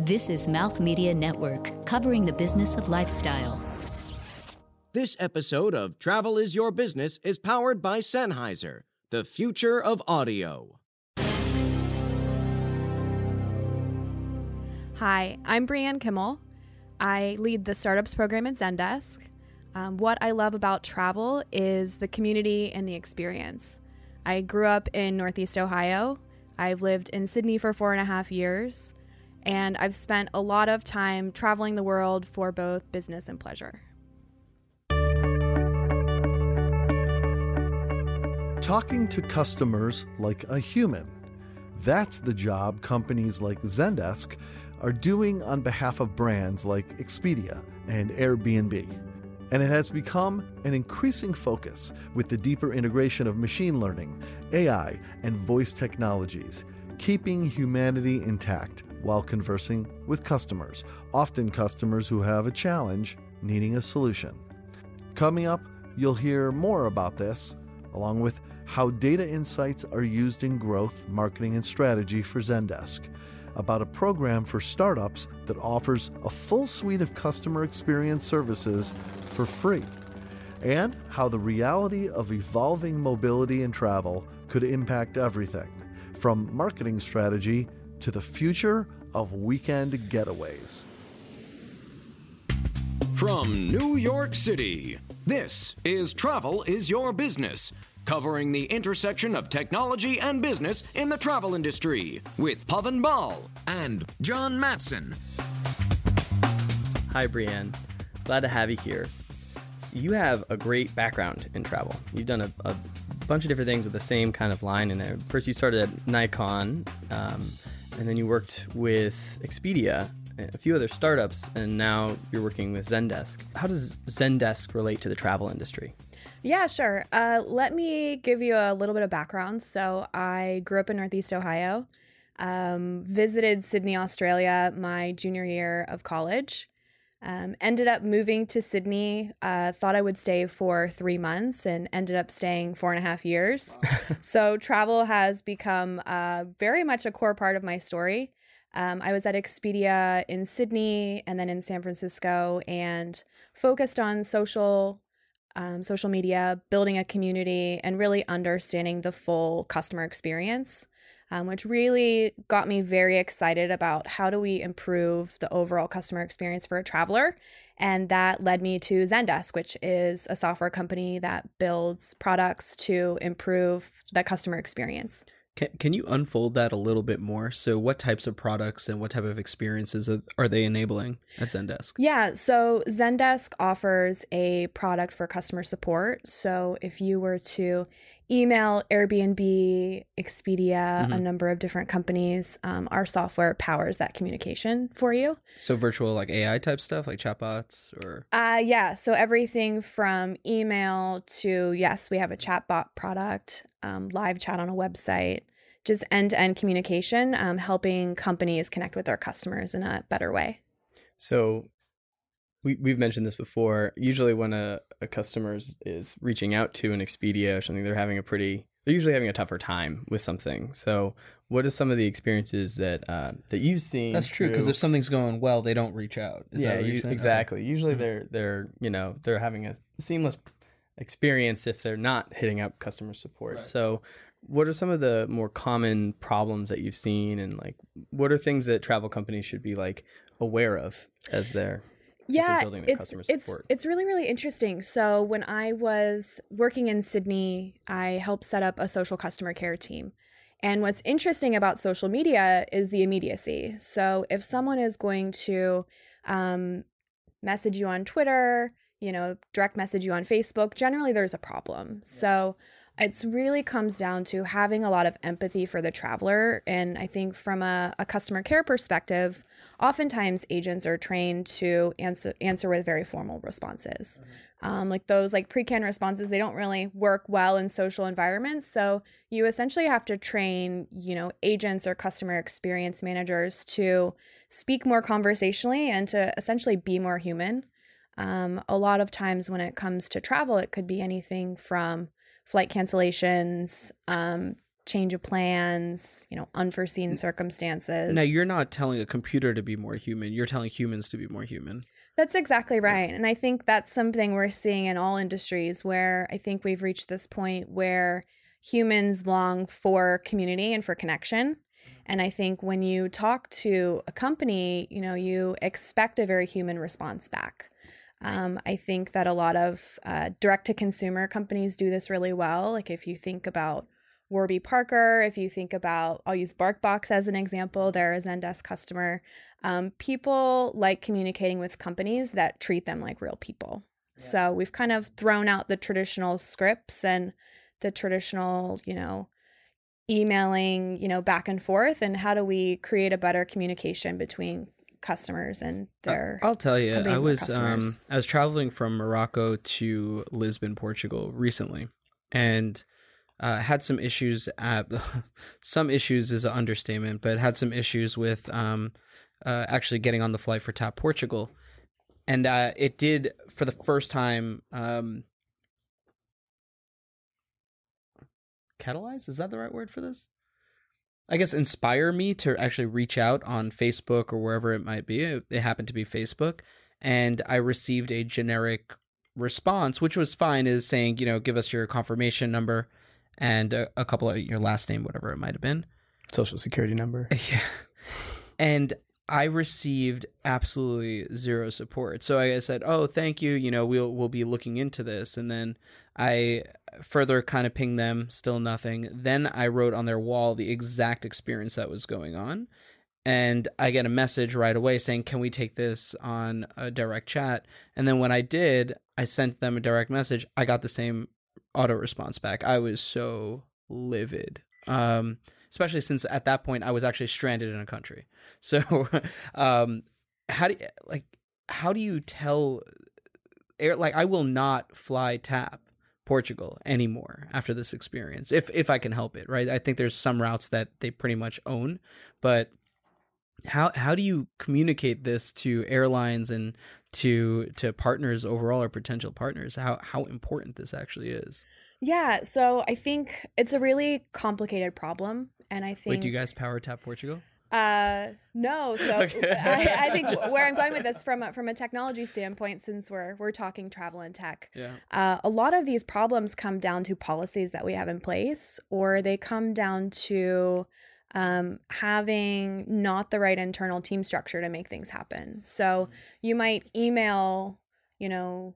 This is Mouth Media Network, covering the business of lifestyle. This episode of Travel is Your Business is powered by Sennheiser, the future of audio. Hi, I'm Brianne Kimmel. I lead the startups program at Zendesk. Um, what I love about travel is the community and the experience. I grew up in Northeast Ohio. I've lived in Sydney for four and a half years, and I've spent a lot of time traveling the world for both business and pleasure. Talking to customers like a human. That's the job companies like Zendesk are doing on behalf of brands like Expedia and Airbnb. And it has become an increasing focus with the deeper integration of machine learning, AI, and voice technologies, keeping humanity intact while conversing with customers, often customers who have a challenge needing a solution. Coming up, you'll hear more about this, along with how data insights are used in growth, marketing, and strategy for Zendesk, about a program for startups that offers a full suite of customer experience services for free, and how the reality of evolving mobility and travel could impact everything from marketing strategy to the future of weekend getaways. From New York City, this is Travel is Your Business, covering the intersection of technology and business in the travel industry with Pavan Ball and John Matson. Hi, Brianne. Glad to have you here. So you have a great background in travel. You've done a, a, bunch of different things with the same kind of line in there. First, you started at Nikon, um, and then you worked with Expedia, a few other startups, and now you're working with Zendesk. How does Zendesk relate to the travel industry? Yeah, sure. Uh, let me give you a little bit of background. So, I grew up in Northeast Ohio, um, visited Sydney, Australia my junior year of college. Um, ended up moving to Sydney. Uh, thought I would stay for three months and ended up staying four and a half years. so travel has become uh, very much a core part of my story. Um, I was at Expedia in Sydney and then in San Francisco and focused on social. Um, social media, building a community, and really understanding the full customer experience um, which really got me very excited about how do we improve the overall customer experience for a traveler. And that led me to Zendesk, which is a software company that builds products to improve the customer experience. Can, can you unfold that a little bit more? So, what types of products and what type of experiences are they enabling at Zendesk? Yeah, so Zendesk offers a product for customer support. So, if you were to email, Airbnb, Expedia, mm-hmm. a number of different companies. Um, our software powers that communication for you. So virtual like AI type stuff, like chatbots, or uh, yeah. So everything from email to yes, we have a chatbot product, um, live chat on a website. Just end to end communication, um, helping companies connect with their customers in a better way. So we, we've mentioned this before. Usually, when a, a customer is reaching out to an Expedia or something, they're having a pretty they're usually having a tougher time with something. So, what are some of the experiences that uh, that you've seen? That's true because if something's going well, they don't reach out. Is yeah, you, exactly. Okay. Usually, mm-hmm. they're they're you know they're having a seamless experience if they're not hitting up customer support. Right. So, what are some of the more common problems that you've seen, and like what are things that travel companies should be like aware of as they're yeah it's it's it's really really interesting. So when i was working in sydney i helped set up a social customer care team. And what's interesting about social media is the immediacy. So if someone is going to um, message you on twitter you know direct message you on facebook generally there's a problem. So it's really comes down to having a lot of empathy for the traveler. And I think from a, a, customer care perspective, oftentimes agents are trained to answer answer with very formal responses. Mm-hmm. Um, like those like pre-canned responses, they don't really work well in social environments. So you essentially have to train, you know, agents or customer experience managers to speak more conversationally and to essentially be more human. Um, a lot of times when it comes to travel, it could be anything from flight cancellations, um, change of plans, you know, unforeseen circumstances. Now you're not telling a computer to be more human. You're telling humans to be more human. That's exactly right. And I think that's something we're seeing in all industries where I think we've reached this point where humans long for community and for connection. And I think when you talk to a company, you know, you expect a very human response back. Um, I think that a lot of uh, direct to consumer companies do this really well. Like if you think about Warby Parker, if you think about, I'll use BarkBox as an example, they're a Zendesk customer. Um, people like communicating with companies that treat them like real people. Yeah. So we've kind of thrown out the traditional scripts and the traditional, you know, emailing, you know, back and forth. And how do we create a better communication between customers and their I'll tell you I was um I was traveling from Morocco to Lisbon Portugal recently and uh, had some issues at some issues is an understatement but had some issues with um uh, actually getting on the flight for TAP Portugal. And uh, it did for the first time um catalyze? Is that the right word for this I guess inspire me to actually reach out on Facebook or wherever it might be. It, happened to be Facebook, and I received a generic response, which was fine, is saying you know give us your confirmation number and a, a couple of your last name, whatever it might have been, social security number. Yeah, and I received absolutely zero support. So I said, "Oh, thank you. You know, we'll we'll be looking into this." And then I further kind of pinged them, still nothing. Then I wrote on their wall the exact experience that was going on. And I get a message right away saying, "Can we take this on a direct chat?" And then when I did, I sent them a direct message. I got the same auto response back. I was so livid. Um, especially since at that point I was actually stranded in a country. So, um, how do you, like how do you tell air like I will not fly TAP Portugal anymore after this experience if if I can help it, right? I think there's some routes that they pretty much own, but how how do you communicate this to airlines and to to partners overall or potential partners how how important this actually is yeah so i think it's a really complicated problem and I think. Wait, do you guys power TAP Portugal? Uh, no. So okay. I, I, think where I'm going with this from a, from a technology standpoint, since we're we're talking travel and tech, yeah. Uh, a lot of these problems come down to policies that we have in place, or they come down to um, having not the right internal team structure to make things happen. So you might email, you know,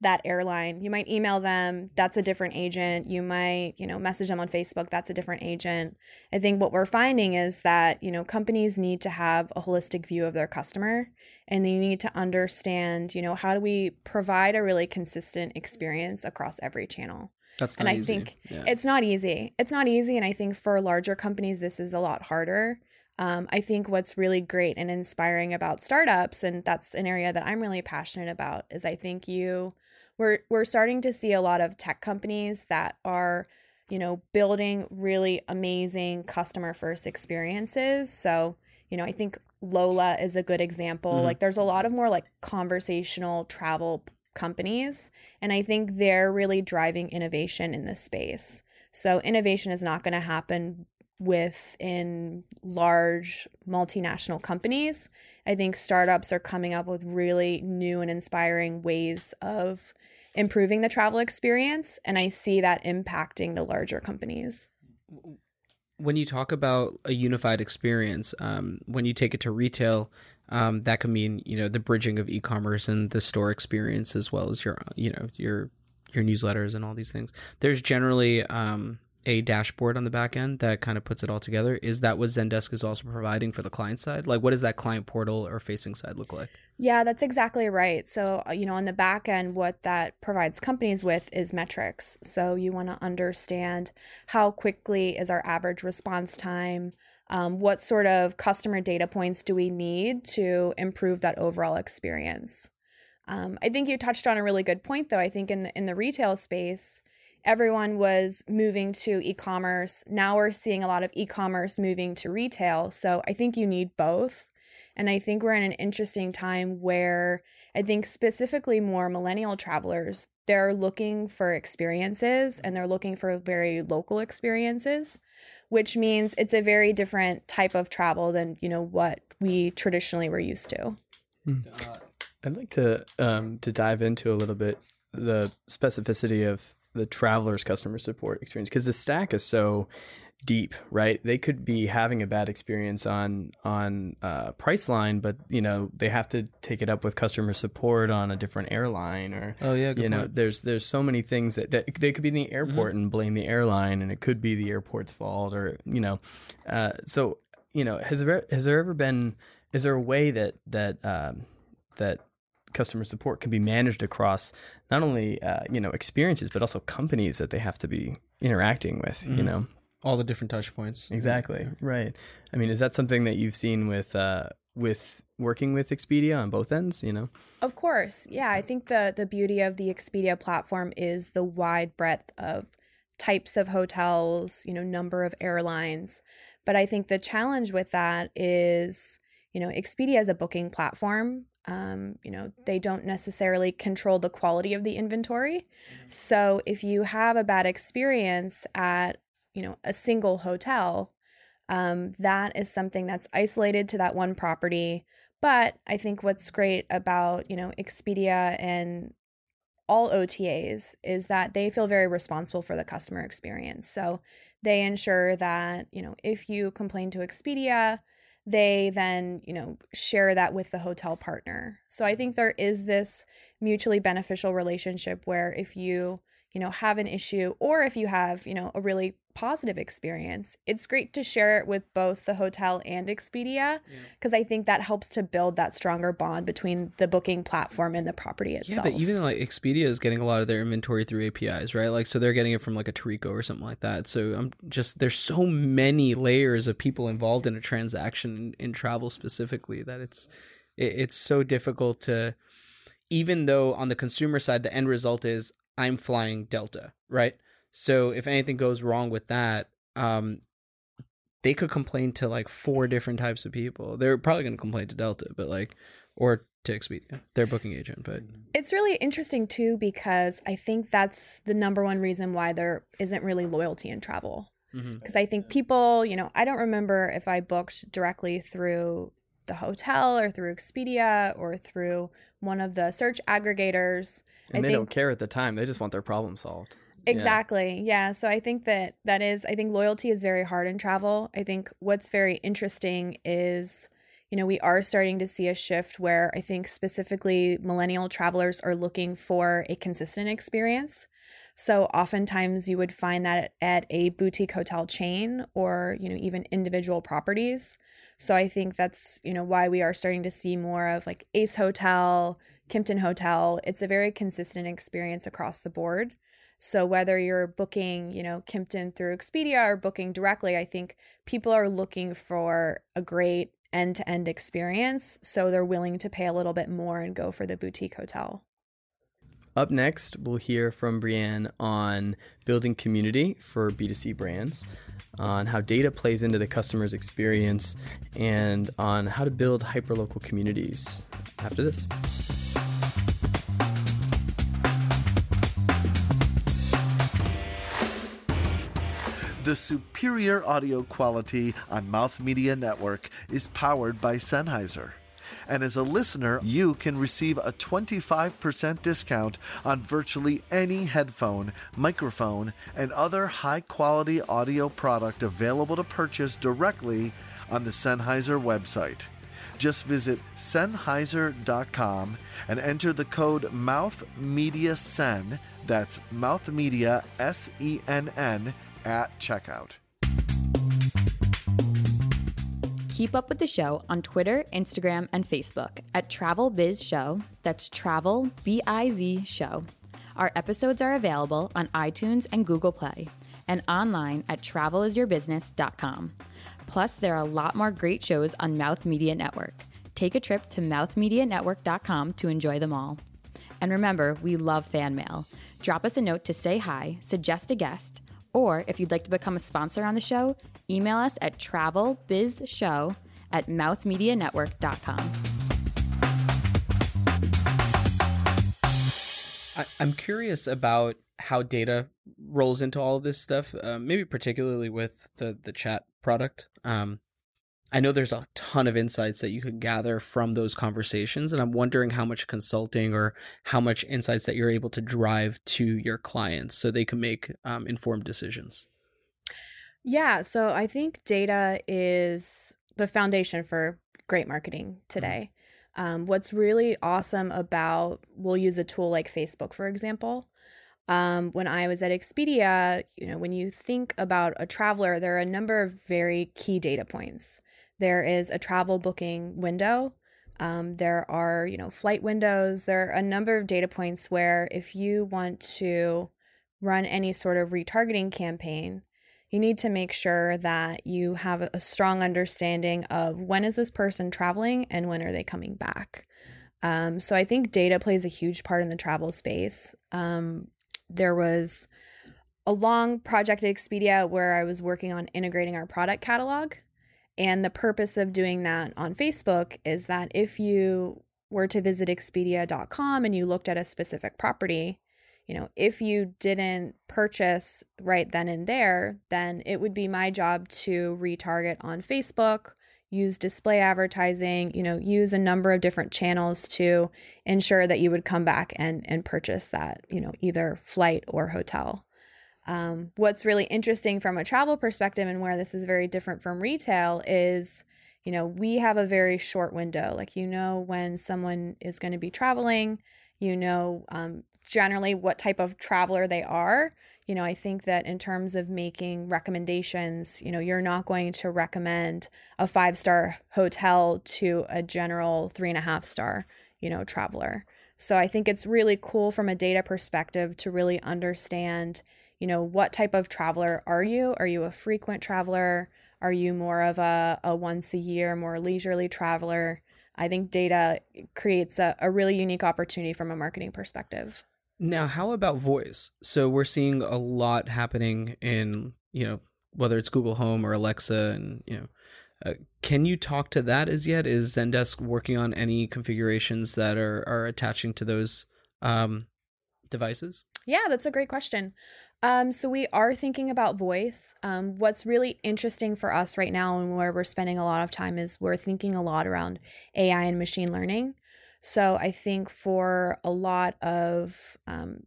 that airline. You might email them, that's a different agent. You might, you know, message them on Facebook, that's a different agent. I think what we're finding is that, you know, companies need to have a holistic view of their customer and they need to understand, you know, how do we provide a really consistent experience across every channel. That's and I easy. think yeah. it's not easy. It's not easy. And I think for larger companies, this is a lot harder. Um, I think what's really great and inspiring about startups, and that's an area that I'm really passionate about, is I think you we're we're starting to see a lot of tech companies that are, you know, building really amazing customer first experiences. So, you know, I think Lola is a good example. Mm-hmm. Like there's a lot of more like conversational travel companies, and I think they're really driving innovation in this space. So innovation is not going to happen within large multinational companies. I think startups are coming up with really new and inspiring ways of improving the travel experience. And I see that impacting the larger companies. When you talk about a unified experience, um, when you take it to retail, um, that could mean you know the bridging of e-commerce and the store experience as well as your you know your your newsletters and all these things. There's generally um, a dashboard on the back end that kind of puts it all together. Is that what Zendesk is also providing for the client side? Like, what does that client portal or facing side look like? Yeah, that's exactly right. So, uh, you know, on the back end, what that provides companies with is metrics. So, you want to understand how quickly is our average response time? Um, what sort of customer data points do we need to improve that overall experience? Um, I think you touched on a really good point, though. I think in the, in the retail space, everyone was moving to e-commerce. Now we're seeing a lot of e-commerce moving to retail. So I think you need both. And I think we're in an interesting time where I think specifically more millennial travelers, they're looking for experiences and they're looking for very local experiences, which means it's a very different type of travel than, you know, what we traditionally were used to. I'd like to um, to dive into a little bit the specificity of the traveler's customer support experience because the stack is so deep, right? They could be having a bad experience on on uh, Priceline, but you know they have to take it up with customer support on a different airline, or Oh, yeah, you know, point. there's there's so many things that, that they could be in the airport Mm-hmm. and blame the airline, and it could be the airport's fault, or you know, uh, so you know, has there has there ever been is there a way that that um, that customer support can be managed across not only uh, you know experiences but also companies that they have to be interacting with you Mhm. know All the different touch points. exactly right i mean is that something that you've seen with uh with working with expedia on both ends you know Of course. Yeah, I think the the beauty of the Expedia platform is the wide breadth of types of hotels, you know, number of airlines. But I think the challenge with that is, you know, Expedia is a booking platform. Um, you know, they don't necessarily control the quality of the inventory. So if you have a bad experience at, you know, a single hotel, um, that is something that's isolated to that one property. But I think what's great about, you know, Expedia and all OTAs is that they feel very responsible for the customer experience. So they ensure that, you know, if you complain to Expedia, they then, you know, share that with the hotel partner. So I think there is this mutually beneficial relationship where if you, you know, have an issue or if you have, you know, a really positive experience, it's great to share it with both the hotel and Expedia because I think that helps to build that stronger bond between the booking platform and the property itself. Yeah, but even like Expedia is getting a lot of their inventory through APIs, right? Like, so they're getting it from like a Tourico or something like that. So I'm just there's so many layers of people involved in a transaction in, in travel specifically that it's it, it's so difficult to even though on the consumer side the end result is I'm flying Delta, right? So if anything goes wrong with that, um, they could complain to like four different types of people. They're probably going to complain to Delta, but like, or to Expedia, their booking agent. But It's really interesting too because I think that's the number one reason why there isn't really loyalty in travel. Because I think people, you know, I don't remember if I booked directly through the hotel or through Expedia or through one of the search aggregators. and I they think don't care at the time they just want their problem solved Yeah. Exactly. Yeah. So I think that that is, I think loyalty is very hard in travel. I think what's very interesting is, you know, we are starting to see a shift where I think specifically millennial travelers are looking for a consistent experience. So oftentimes you would find that at a boutique hotel chain or, you know, even individual properties. So I think that's, you know, why we are starting to see more of like Ace Hotel, Kimpton Hotel. It's a very consistent experience across the board. So whether you're booking, you know, Kimpton through Expedia or booking directly, I think people are looking for a great end-to-end experience, so they're willing to pay a little bit more and go for the boutique hotel. Up next, we'll hear from Brianne on building community for B2C brands, on how data plays into the customer's experience, and on how to build hyperlocal communities after this. The superior audio quality on Mouth Media Network is powered by Sennheiser. And as a listener, you can receive a 25% discount on virtually any headphone, microphone, and other high quality audio product available to purchase directly on the Sennheiser website. Just visit Sennheiser.com and enter the code MouthMediaSen, that's MouthMedia S E N N, at checkout. Keep up with the show on Twitter, Instagram, and Facebook at Travel Biz Show. That's Travel B I Z Show. Our episodes are available on iTunes and Google Play and online at travelisyourbusiness.com. Plus, there are a lot more great shows on Mouth Media Network. Take a trip to mouthmedianetwork.com to enjoy them all. And remember, we love fan mail. Drop us a note to say hi, suggest a guest, or if you'd like to become a sponsor on the show, email us at travelbizshow at mouthmedianetwork.com. I, I'm curious about how data rolls into all of this stuff. Uh, maybe particularly with the the chat product. Um, I know there's a ton of insights that you could gather from those conversations, and I'm wondering how much consulting or how much insights that you're able to drive to your clients so they can make um, informed decisions. Yeah, so I think data is the foundation for great marketing today. Um, what's really awesome about, we'll use a tool like Facebook, for example. Um, when I was at Expedia, you know, when you think about a traveler, there are a number of very key data points. There is a travel booking window. Um, there are, you know, flight windows. There are a number of data points where if you want to run any sort of retargeting campaign, you need to make sure that you have a strong understanding of when is this person traveling and when are they coming back. Um, so I think data plays a huge part in the travel space. Um, there was a long project at Expedia where I was working on integrating our product catalog. And the purpose of doing that on Facebook is that if you were to visit expedia.com and you looked at a specific property, you know, if you didn't purchase right then and there, then it would be my job to retarget on Facebook, use display advertising, you know, use a number of different channels to ensure that you would come back and and purchase that, you know, either flight or hotel. Um, what's really interesting from a travel perspective and where this is very different from retail is, you know, we have a very short window. Like, you know, when someone is going to be traveling, you know, um, generally what type of traveler they are. You know, I think that in terms of making recommendations, you know, you're not going to recommend a five star hotel to a general three and a half star, you know, traveler. So I think it's really cool from a data perspective to really understand, you know, what type of traveler are you? Are you a frequent traveler? Are you more of a, a once a year, more leisurely traveler? I think data creates a, a really unique opportunity from a marketing perspective. Now, how about voice? So we're seeing a lot happening in, you know, whether it's Google Home or Alexa and, you know, uh, can you talk to that as yet? Is Zendesk working on any configurations that are, are attaching to those um, devices? Yeah, that's a great question. Um, so we are thinking about voice. Um, what's really interesting for us right now and where we're spending a lot of time is we're thinking a lot around AI and machine learning. So I think for a lot of um,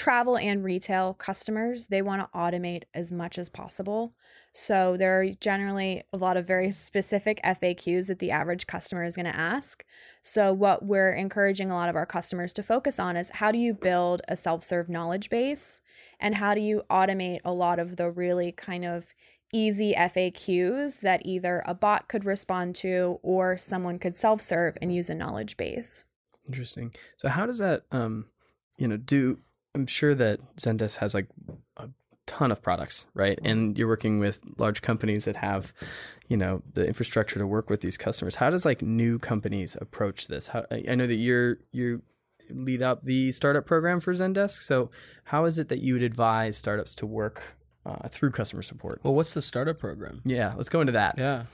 travel and retail customers, they want to automate as much as possible. So there are generally a lot of very specific FAQs that the average customer is going to ask. So what we're encouraging a lot of our customers to focus on is how do you build a self-serve knowledge base and how do you automate a lot of the really kind of easy FAQs that either a bot could respond to or someone could self serve and use a knowledge base. Interesting. So how does that um you know do I'm sure that Zendesk has like a ton of products, right? And you're working with large companies that have, you know, the infrastructure to work with these customers. How does like new companies approach this? How I know that you're you lead up the startup program for Zendesk. So how is it that you would advise startups to work uh, through customer support. Well, what's the startup program? Yeah, let's go into that. Yeah.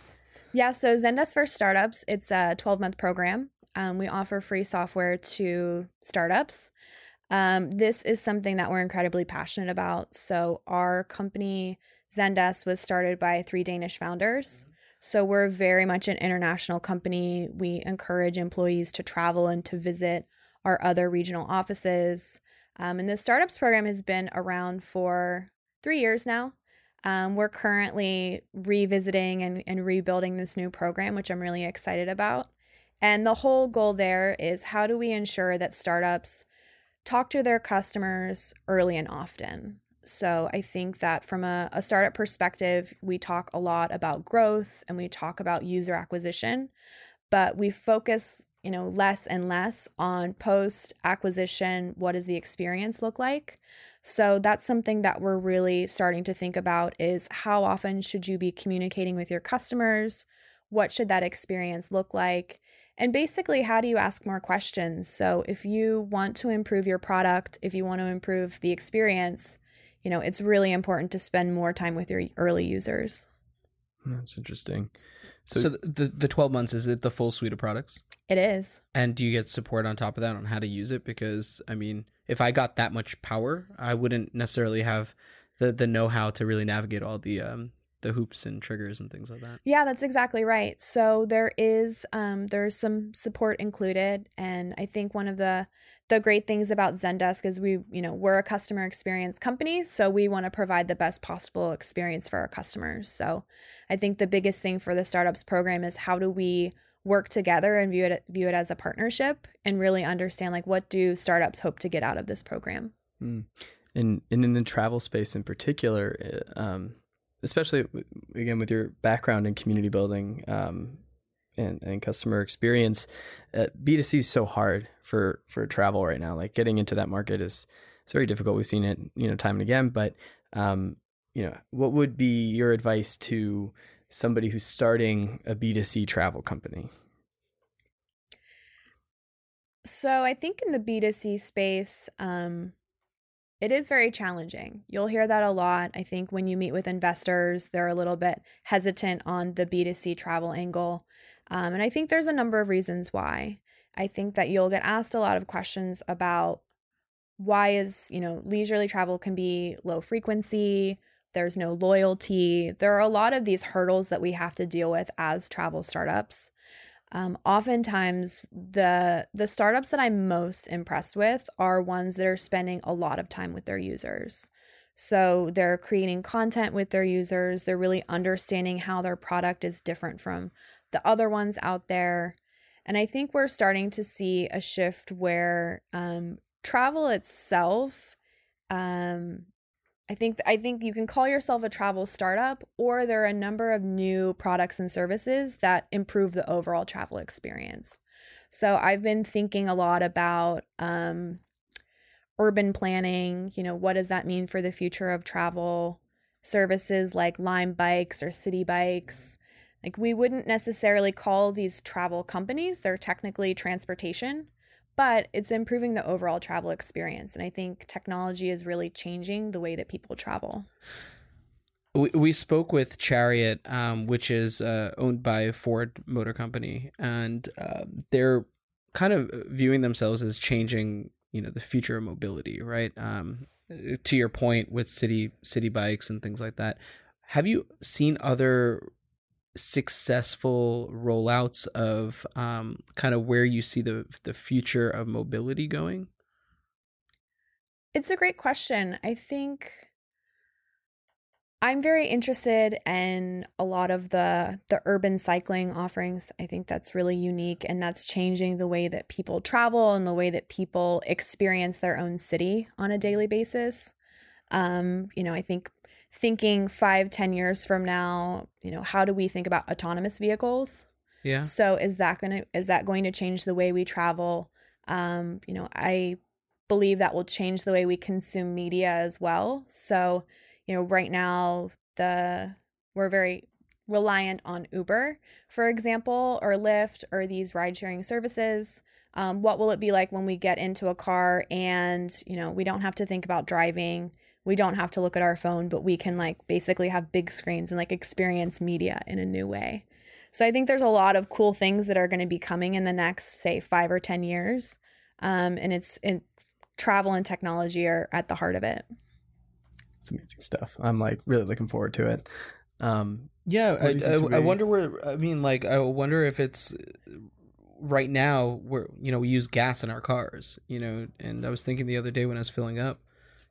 Yeah, so Zendesk for Startups, it's a 12 month program. Um, we offer free software to startups. Um, this is something that we're incredibly passionate about. So, our company, Zendesk, was started by three Danish founders. So, we're very much an international company. We encourage employees to travel and to visit our other regional offices. Um, and the startups program has been around for three years now. Um, we're currently revisiting and, and rebuilding this new program, which I'm really excited about. And the whole goal there is how do we ensure that startups talk to their customers early and often? So I think that from a, a startup perspective, we talk a lot about growth and we talk about user acquisition, but we focus you know less and less on post acquisition what does the experience look like so that's something that we're really starting to think about is how often should you be communicating with your customers? What should that experience look like? And basically, how do you ask more questions? So if you want to improve your product, if you want to improve the experience, you know, it's really important to spend more time with your early users. That's interesting. So, So, the the twelve months is it the full suite of products? It is. And do you get support on top of that on how to use it? Because I mean, if I got that much power, I wouldn't necessarily have the the know how to really navigate all the um the hoops and triggers and things like that. Yeah, that's exactly right. So there is um, there's some support included, and I think one of the the great things about Zendesk is we you know we're a customer experience company, so we want to provide the best possible experience for our customers. So I think the biggest thing for the startups program is how do we work together and view it view it as a partnership and really understand like what do startups hope to get out of this program. Mm. and and in the travel space in particular, uh, um, especially again with your background in community building um, and and customer experience, uh, B two C is so hard for for travel right now. Like getting into that market is it's very difficult. We've seen it, you know, time and again. But um, you know, what would be your advice to somebody who's starting a B two C travel company? So I think in the B2C space, um, it is very challenging. You'll hear that a lot. I think when you meet with investors, they're a little bit hesitant on the B2C travel angle. Um, and I think there's a number of reasons why. I think that you'll get asked a lot of questions about why is, you know, leisurely travel can be low frequency, there's no loyalty. There are a lot of these hurdles that we have to deal with as travel startups. Um, oftentimes, the the startups that I'm most impressed with are ones that are spending a lot of time with their users. So they're creating content with their users. They're really understanding how their product is different from the other ones out there. And I think we're starting to see a shift where um, travel itself um, I think I think you can call yourself a travel startup or there are a number of new products and services that improve the overall travel experience. So I've been thinking a lot about um, urban planning, you know, what does that mean for the future of travel? Services like Lime bikes or city bikes. Like we wouldn't necessarily call these travel companies, they're technically transportation, but it's improving the overall travel experience. And I think technology is really changing the way that people travel. We, we spoke with Chariot, um, which is uh, owned by Ford Motor Company, and uh, they're kind of viewing themselves as changing, you know, the future of mobility, right? Um, to your point with city city bikes and things like that. Have you seen other successful rollouts of um, kind of where you see the the future of mobility going? It's a great question. I think I'm very interested in a lot of the the urban cycling offerings. I think that's really unique and that's changing the way that people travel and the way that people experience their own city on a daily basis. Um, you know, I think thinking five, ten years from now, you know, how do we think about autonomous vehicles? Yeah. So is that gonna is that going to change the way we travel? Um, you know, I believe that will change the way we consume media as well. So, you know, right now the we're very reliant on Uber, for example, or Lyft or these ride sharing services. Um, what will it be like when we get into a car and you know we don't have to think about driving? We don't have to look at our phone, but we can like basically have big screens and like experience media in a new way. So I think there's a lot of cool things that are going to be coming in the next, say, five or ten years, um, and it's in travel and technology are at the heart of it. It's amazing stuff. I'm like really looking forward to it. Um, Yeah, I, I, I wonder where. I mean, like, I wonder if it's right now where you know we use gas in our cars. You know, and I was thinking the other day when I was filling up,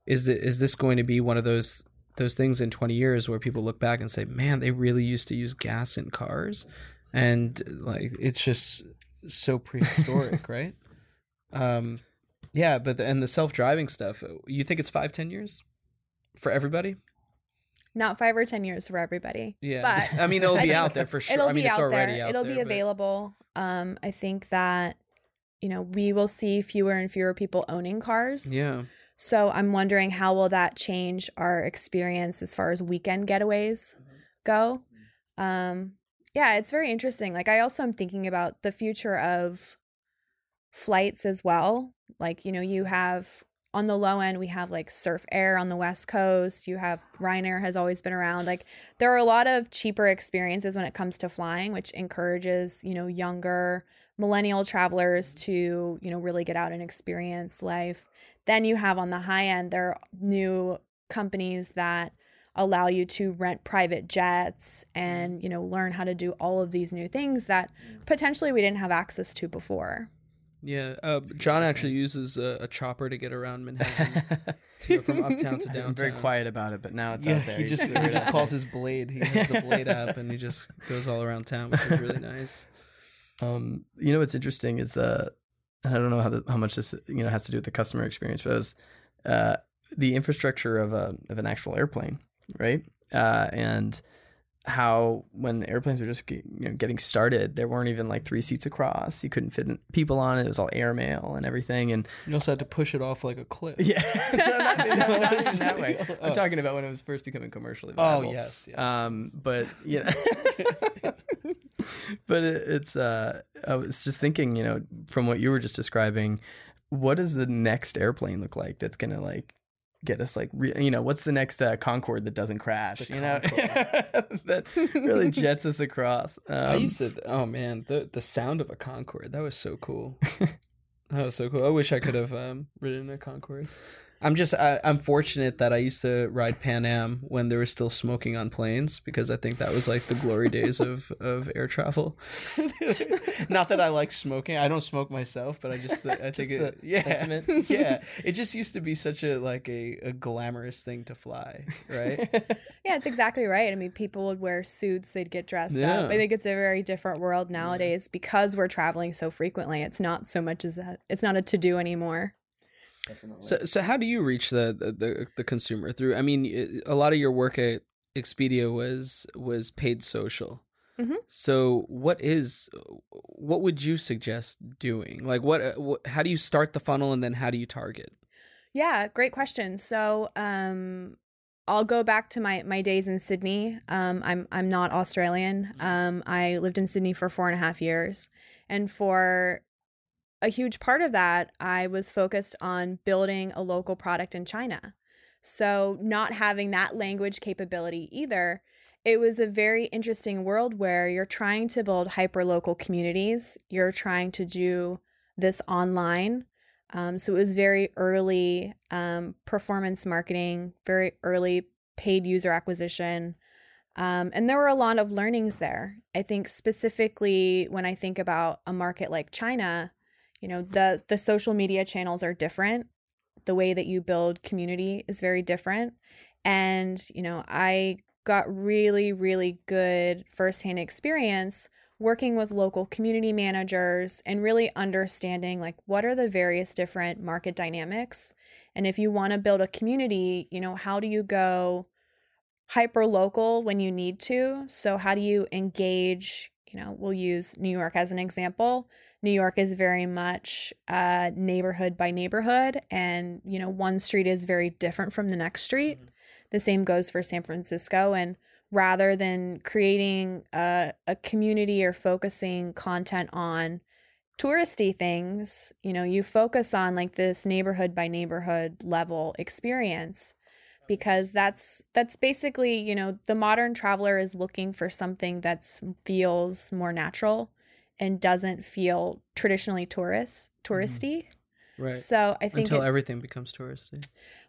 is it is this going to be one of those those things in twenty years where people look back and say, "Man, they really used to use gas in cars," and like it's just so prehistoric, right? Um, yeah, but the, and the self driving stuff. You think it's five, ten years for everybody? Not five or ten years for everybody. Yeah, But I mean it'll be out there for sure. It'll I mean be it's out already there. out It'll there. be but- available. Um, I think that you know we will see fewer and fewer people owning cars. Yeah. So I'm wondering how will that change our experience as far as weekend getaways go. Um, yeah, it's very interesting. Like I also am thinking about the future of flights as well. Like you know you have on the low end, we have like Surf Air on the West Coast. You have Ryanair has always been around. Like there are a lot of cheaper experiences when it comes to flying, which encourages, you know, younger millennial travelers to, you know, really get out and experience life. Then you have on the high end, there are new companies that allow you to rent private jets and, you know, learn how to do all of these new things that potentially we didn't have access to before. Yeah, uh, John actually uses a, a chopper to get around Manhattan, to go from uptown to downtown. I'm very quiet about it, but now it's Yeah, out there. he just he just calls his blade. He has the blade app, and he just goes all around town, which is really nice. Um, you know what's interesting is the and I don't know how the, how much this you know has to do with the customer experience, but it was uh, the infrastructure of a of an actual airplane, right? Uh, and how when airplanes were just you know getting started, there weren't even like three seats across. You couldn't fit people on it. It was all airmail and everything. And You also had to push it off like a cliff. yeah, no, not, no, not that way. Oh. I'm talking about when it was first becoming commercially Oh viable. yes, yes. Um, but yeah, but it, it's. Uh, I was just thinking, you know, from what you were just describing, what does the next airplane look like that's gonna like get us like, re- you know, what's the next uh, Concorde that doesn't crash? The you know, that really jets us across. Um, I used to. Oh man, the the sound of a Concorde that was so cool. that was so cool. I wish I could have um, ridden a Concorde. I'm just I, I'm fortunate that I used to ride Pan Am when there was still smoking on planes because I think that was like the glory days of of air travel. Not that I like smoking. I don't smoke myself, but I just I think it yeah sentiment. yeah. It just used to be such a like a, a glamorous thing to fly, right? Yeah, it's exactly right. I mean, people would wear suits, they'd get dressed Yeah. up. I think it's a very different world nowadays because we're traveling so frequently. It's not so much as a, it's not a to do anymore. So, so how do you reach the, the the the consumer through? I mean, a lot of your work at Expedia was was paid social. Mhm. So, what is what would you suggest doing? Like, what, uh, what how do you start the funnel, and then how do you target? Yeah, great question. So, um, I'll go back to my my days in Sydney. Um, I'm I'm not Australian. Um, I lived in Sydney for four and a half years, and for a huge part of that, I was focused on building a local product in China. So, not having that language capability either, it was a very interesting world where you're trying to build hyper local communities. You're trying to do this online. Um, so it was very early um, performance marketing, very early paid user acquisition. Um, and there were a lot of learnings there. I think specifically when I think about a market like China, you know, the the social media channels are different. The way that you build community is very different. And, you know, I got really, really good firsthand experience working with local community managers and really understanding like what are the various different market dynamics and if you want to build a community you know how do you go hyper local when you need to so how do you engage you know we'll use new york as an example new york is very much uh, neighborhood by neighborhood and you know one street is very different from the next street. The same goes for san francisco and rather than creating a, a community or focusing content on touristy things you know you focus on like this neighborhood by neighborhood level experience because that's that's basically you know the modern traveler is looking for something that feels more natural and doesn't feel traditionally tourist touristy Right. so i think Until it- everything becomes touristy.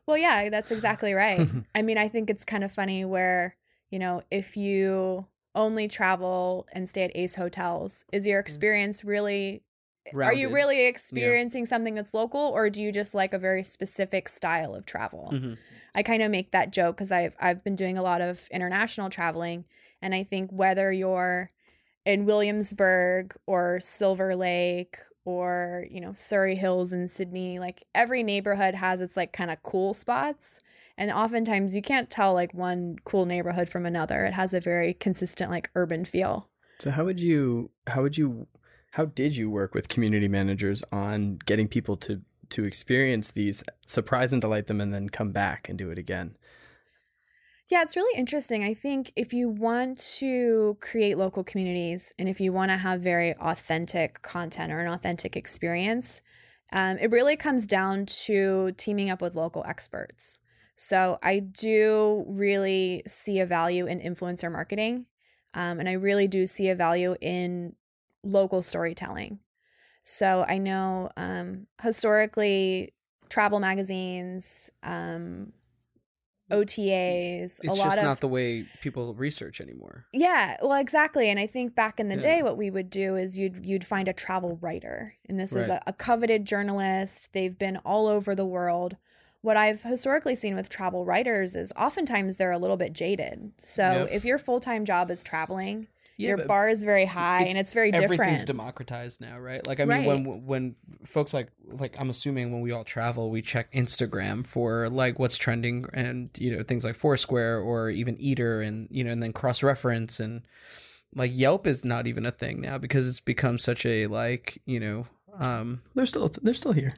well, yeah, that's exactly right. I mean, I think it's kind of funny where, you know, if you only travel and stay at Ace hotels, is your experience really are you really experiencing something that's local or do you just like a very specific style of travel? Mhm. I kind of make that joke cuz I've I've been doing a lot of international traveling and I think whether you're in Williamsburg or Silver Lake or, you know, Surry Hills in Sydney, like every neighborhood has its like kind of cool spots. And oftentimes you can't tell like one cool neighborhood from another. It has a very consistent like urban feel. So how would you how would you how did you work with community managers on getting people to to experience these surprise and delight them and then come back and do it again? Yeah, it's really interesting. I think if you want to create local communities and if you want to have very authentic content or an authentic experience, Um, it really comes down to teaming up with local experts. So I do really see a value in influencer marketing, um, and I really do see a value in local storytelling. So I know um, historically, travel magazines, um, Mm. OTAs, It's a lot just of not the way people research anymore. yeah, well, exactly. And I think back in the Yeah. day, what we would do is you'd you'd find a travel writer, and this is Right. a, a coveted journalist. They've been all over the world. What I've historically seen with travel writers is oftentimes they're a little bit jaded. So Yep. if your full time job is traveling, Yeah, your bar is very high, and it's very everything's different. Everything's democratized now, right? Like I mean, when when folks like like I'm assuming when we all travel, we check Instagram for like what's trending and you know things like Foursquare or even Eater and you know and then cross reference and like Yelp is not even a thing now because it's become such a like you know um They're still they're still here.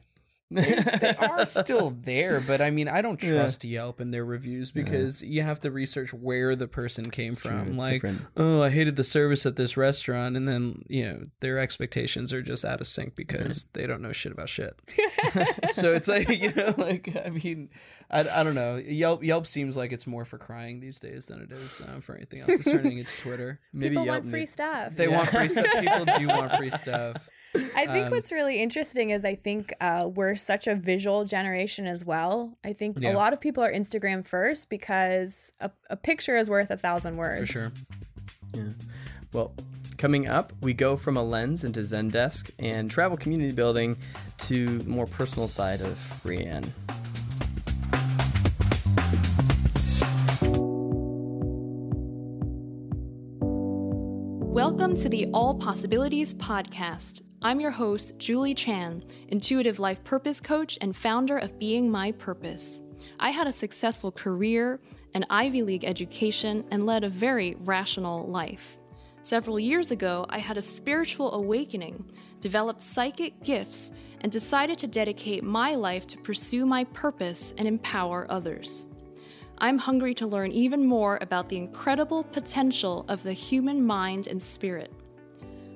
They are still there, but I mean, I don't Yeah. trust Yelp and their reviews because you have to research where the person came It's from. like, different. oh, I hated the service at this restaurant, and then you know their expectations are just out of sync because they don't know shit about shit. so it's like you know, like I mean, I, I don't know. Yelp Yelp seems like it's more for crying these days than it is uh, for anything else. It's turning into Twitter. Maybe People Yelp want free stuff. They Yeah. want free stuff. People do want free stuff. I think Um, what's really interesting is I think uh, we're such a visual generation as well. I think Yeah. a lot of people are Instagram first because a, a picture is worth a thousand words. For sure. Yeah. Well, coming up, we go from a lens into Zendesk and travel community building to more personal side of Brianne. Welcome to the All Possibilities Podcast. I'm your host, Julie Chan, intuitive life purpose coach and founder of Being My Purpose. I had a successful career, an Ivy League education, and led a very rational life. Several years ago, I had a spiritual awakening, developed psychic gifts, and decided to dedicate my life to pursue my purpose and empower others. I'm hungry to learn even more about the incredible potential of the human mind and spirit.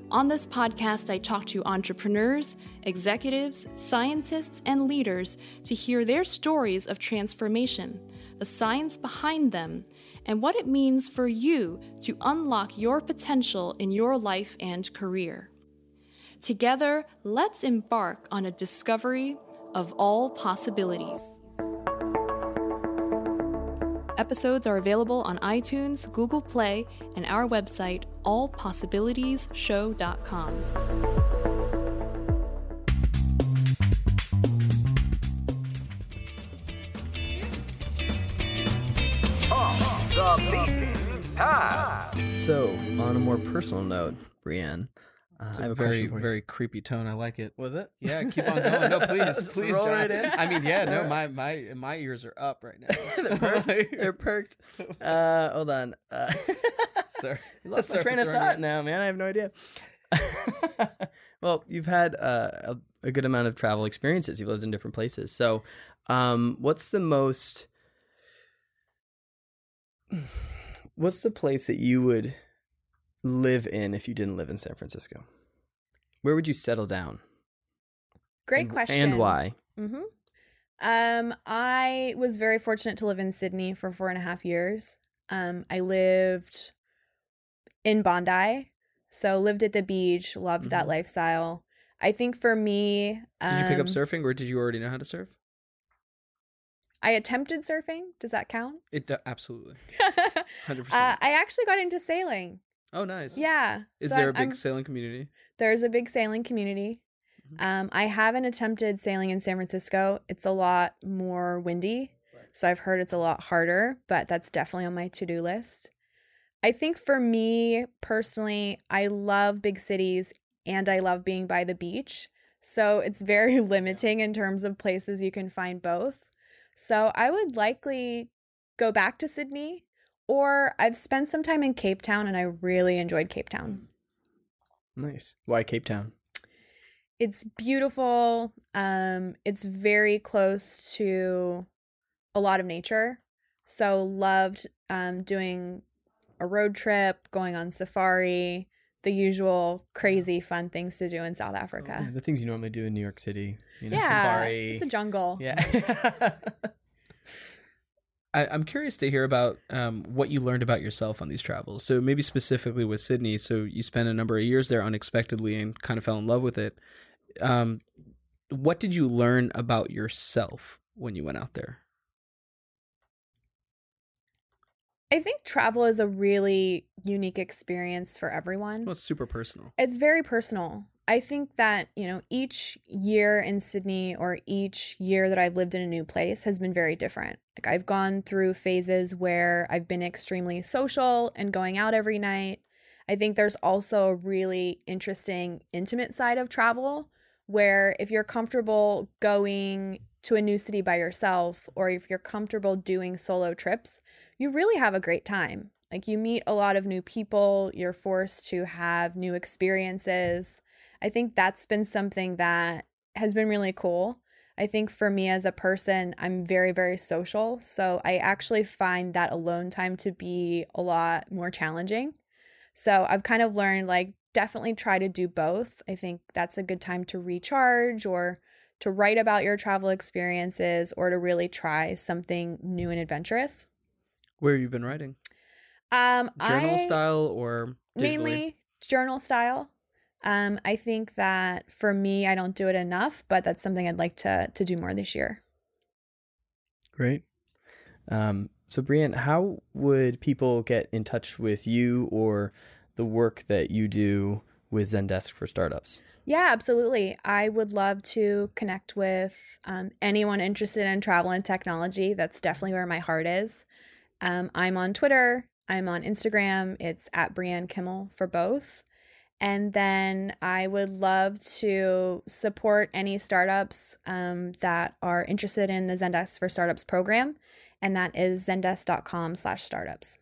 On this podcast, I talk to entrepreneurs, executives, scientists, and leaders to hear their stories of transformation, the science behind them, and what it means for you to unlock your potential in your life and career. Together, let's embark on a discovery of all possibilities. Episodes are available on iTunes, Google Play, and our website, allpossibilitiesshow.com. So, on a more personal note, Brianne, uh, I have a very, question for you. very creepy tone. I like it. Was it? Yeah, keep on going. No, please, please, roll John. right in. I mean, yeah, no, my my my ears are up right now. they're, perked. they're perked. Uh, hold on. Uh, Sorry, You lost my Sorry train of thought now, man. I have no idea. well, you've had uh, a, a good amount of travel experiences. You've lived in different places. So, um, what's the most? What's the place that you would live in if you didn't live in San Francisco? Where would you settle down? Great And- question. And why? Mm-hmm. Um, I was very fortunate to live in Sydney for four and a half years. Um, I lived in Bondi, so lived at the beach, loved that Mhm. lifestyle. I think for me, Did you pick up um, surfing, or did you already know how to surf? I attempted surfing. Does that count? It uh, absolutely, uh, hundred percent. I actually got into sailing. Oh, nice. Yeah. Is so there a I'm- big I'm- sailing community? There's a big sailing community. Mhm. Um, I haven't attempted sailing in San Francisco. It's a lot more windy. So I've heard it's a lot harder, but that's definitely on my to do list. I think for me personally, I love big cities and I love being by the beach. So it's very limiting in terms of places you can find both. So I would likely go back to Sydney or I've spent some time in Cape Town and I really enjoyed Cape Town. Nice. Why Cape Town? it's beautiful um it's very close to a lot of nature so loved um doing a road trip going on safari the usual crazy fun things to do in South Africa. Yeah, the things you normally do in New York City. You know, yeah, safari. it's a jungle. yeah. I, I'm curious to hear about um, what you learned about yourself on these travels. So maybe specifically with Sydney. So you spent a number of years there unexpectedly and kind of fell in love with it. Um, what did you learn about yourself when you went out there? I think travel is a really unique experience for everyone. Well, it's super personal. It's very personal. I think that, you know, each year in Sydney or each year that I've lived in a new place has been very different. Like I've gone through phases where I've been extremely social and going out every night. I think there's also a really interesting intimate side of travel where if you're comfortable going to a new city by yourself or if you're comfortable doing solo trips, you really have a great time. Like you meet a lot of new people, you're forced to have new experiences. I think that's been something that has been really cool. I think for me as a person, I'm very, very social. So I actually find that alone time to be a lot more challenging. So I've kind of learned like definitely try to do both. I think that's a good time to recharge or to write about your travel experiences or to really try something new and adventurous. Where have you been writing? Um, Journal I, style or digitally? mainly journal style. Um, I think that for me, I don't do it enough, but that's something I'd like to to do more this year. Great. Um, so, Brianne, how would people get in touch with you or the work that you do with Zendesk for startups? Yeah, absolutely. I would love to connect with um, anyone interested in travel and technology. That's definitely where my heart is. Um, I'm on Twitter. I'm on Instagram. It's at Brianne Kimmel for both. And then I would love to support any startups um, that are interested in the Zendesk for Startups program, and that is zendesk.com slash startups.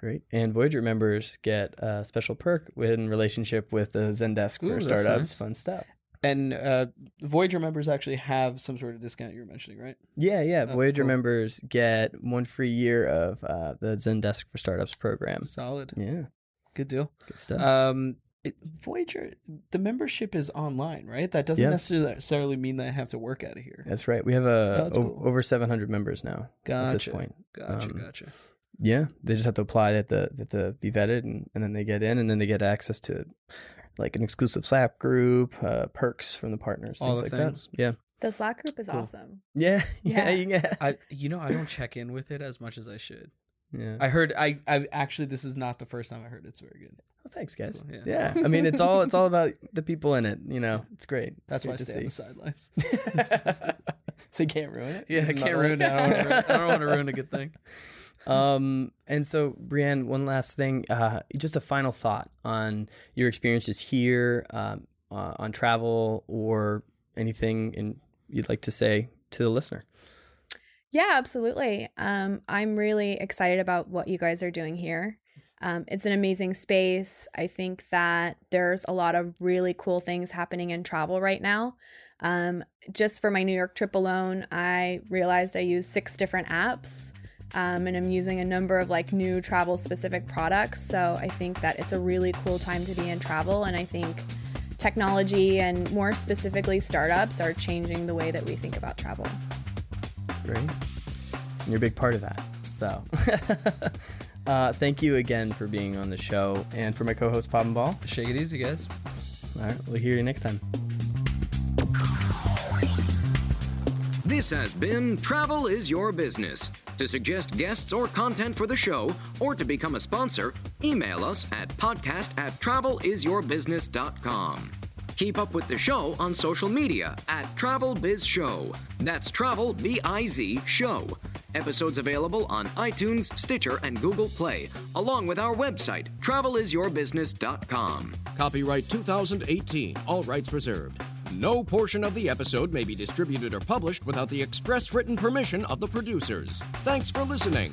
Great. And Voyager members get a special perk in relationship with the Zendesk for Ooh, that's startups. nice. Fun stuff. And uh, Voyager members actually have some sort of discount you were mentioning, right? Yeah, yeah. Oh, Voyager cool. members get one free year of uh, the Zendesk for startups program. Solid. Yeah, Good deal. good stuff. Um, it, Voyager, the membership is online, right? That doesn't Yeah. necessarily mean that I have to work out of here. That's right. We have Oh, a that's o- cool. over 700 members now at this Gotcha. point. Gotcha, Um, gotcha. Yeah, they just have to apply that the that the be vetted, and, and then they get in, and then they get access to like an exclusive Slack group, uh, perks from the partners, All things the like things. that. Yeah, The Slack group is Cool. awesome. yeah, yeah, Yeah. you get. I, you know, I don't check in with it as much as I should. Yeah. I heard, I, I actually, this is not the first time I heard it's very good. Well, thanks, guys. cool, yeah. yeah. I mean, it's all it's all about the people in it. You know, it's great. That's why I It's stay on the sidelines. to see. can't ruin it. yeah, I can't ruin it. I don't, wanna ruin, I don't want to ruin a good thing. Um, and so, Brianne, one last thing, uh, just a final thought on your experiences here, um, uh, on travel, or anything in, you'd like to say to the listener. Yeah, absolutely. Um, I'm really excited about what you guys are doing here. Um, it's an amazing space. I think that there's a lot of really cool things happening in travel right now. Um, just for my New York trip alone, I realized I use six different apps. Um, and I'm using a number of like new travel specific products. So I think that it's a really cool time to be in travel. And I think technology and more specifically startups are changing the way that we think about travel. Great. And you're a big part of that. So, uh, thank you again for being on the show. And for my co host, Pop and Ball. Shake it easy, guys. All right, we'll hear you next time. This has been Travel is Your Business. To suggest guests or content for the show, or to become a sponsor, email us at podcast at travelisyourbusiness.com. Keep up with the show on social media at Travel Biz Show. That's Travel B I Z Show. Episodes available on iTunes, Stitcher, and Google Play, along with our website, travelisyourbusiness.com. Copyright 2018, all rights reserved. No portion of the episode may be distributed or published without the express written permission of the producers. Thanks for listening.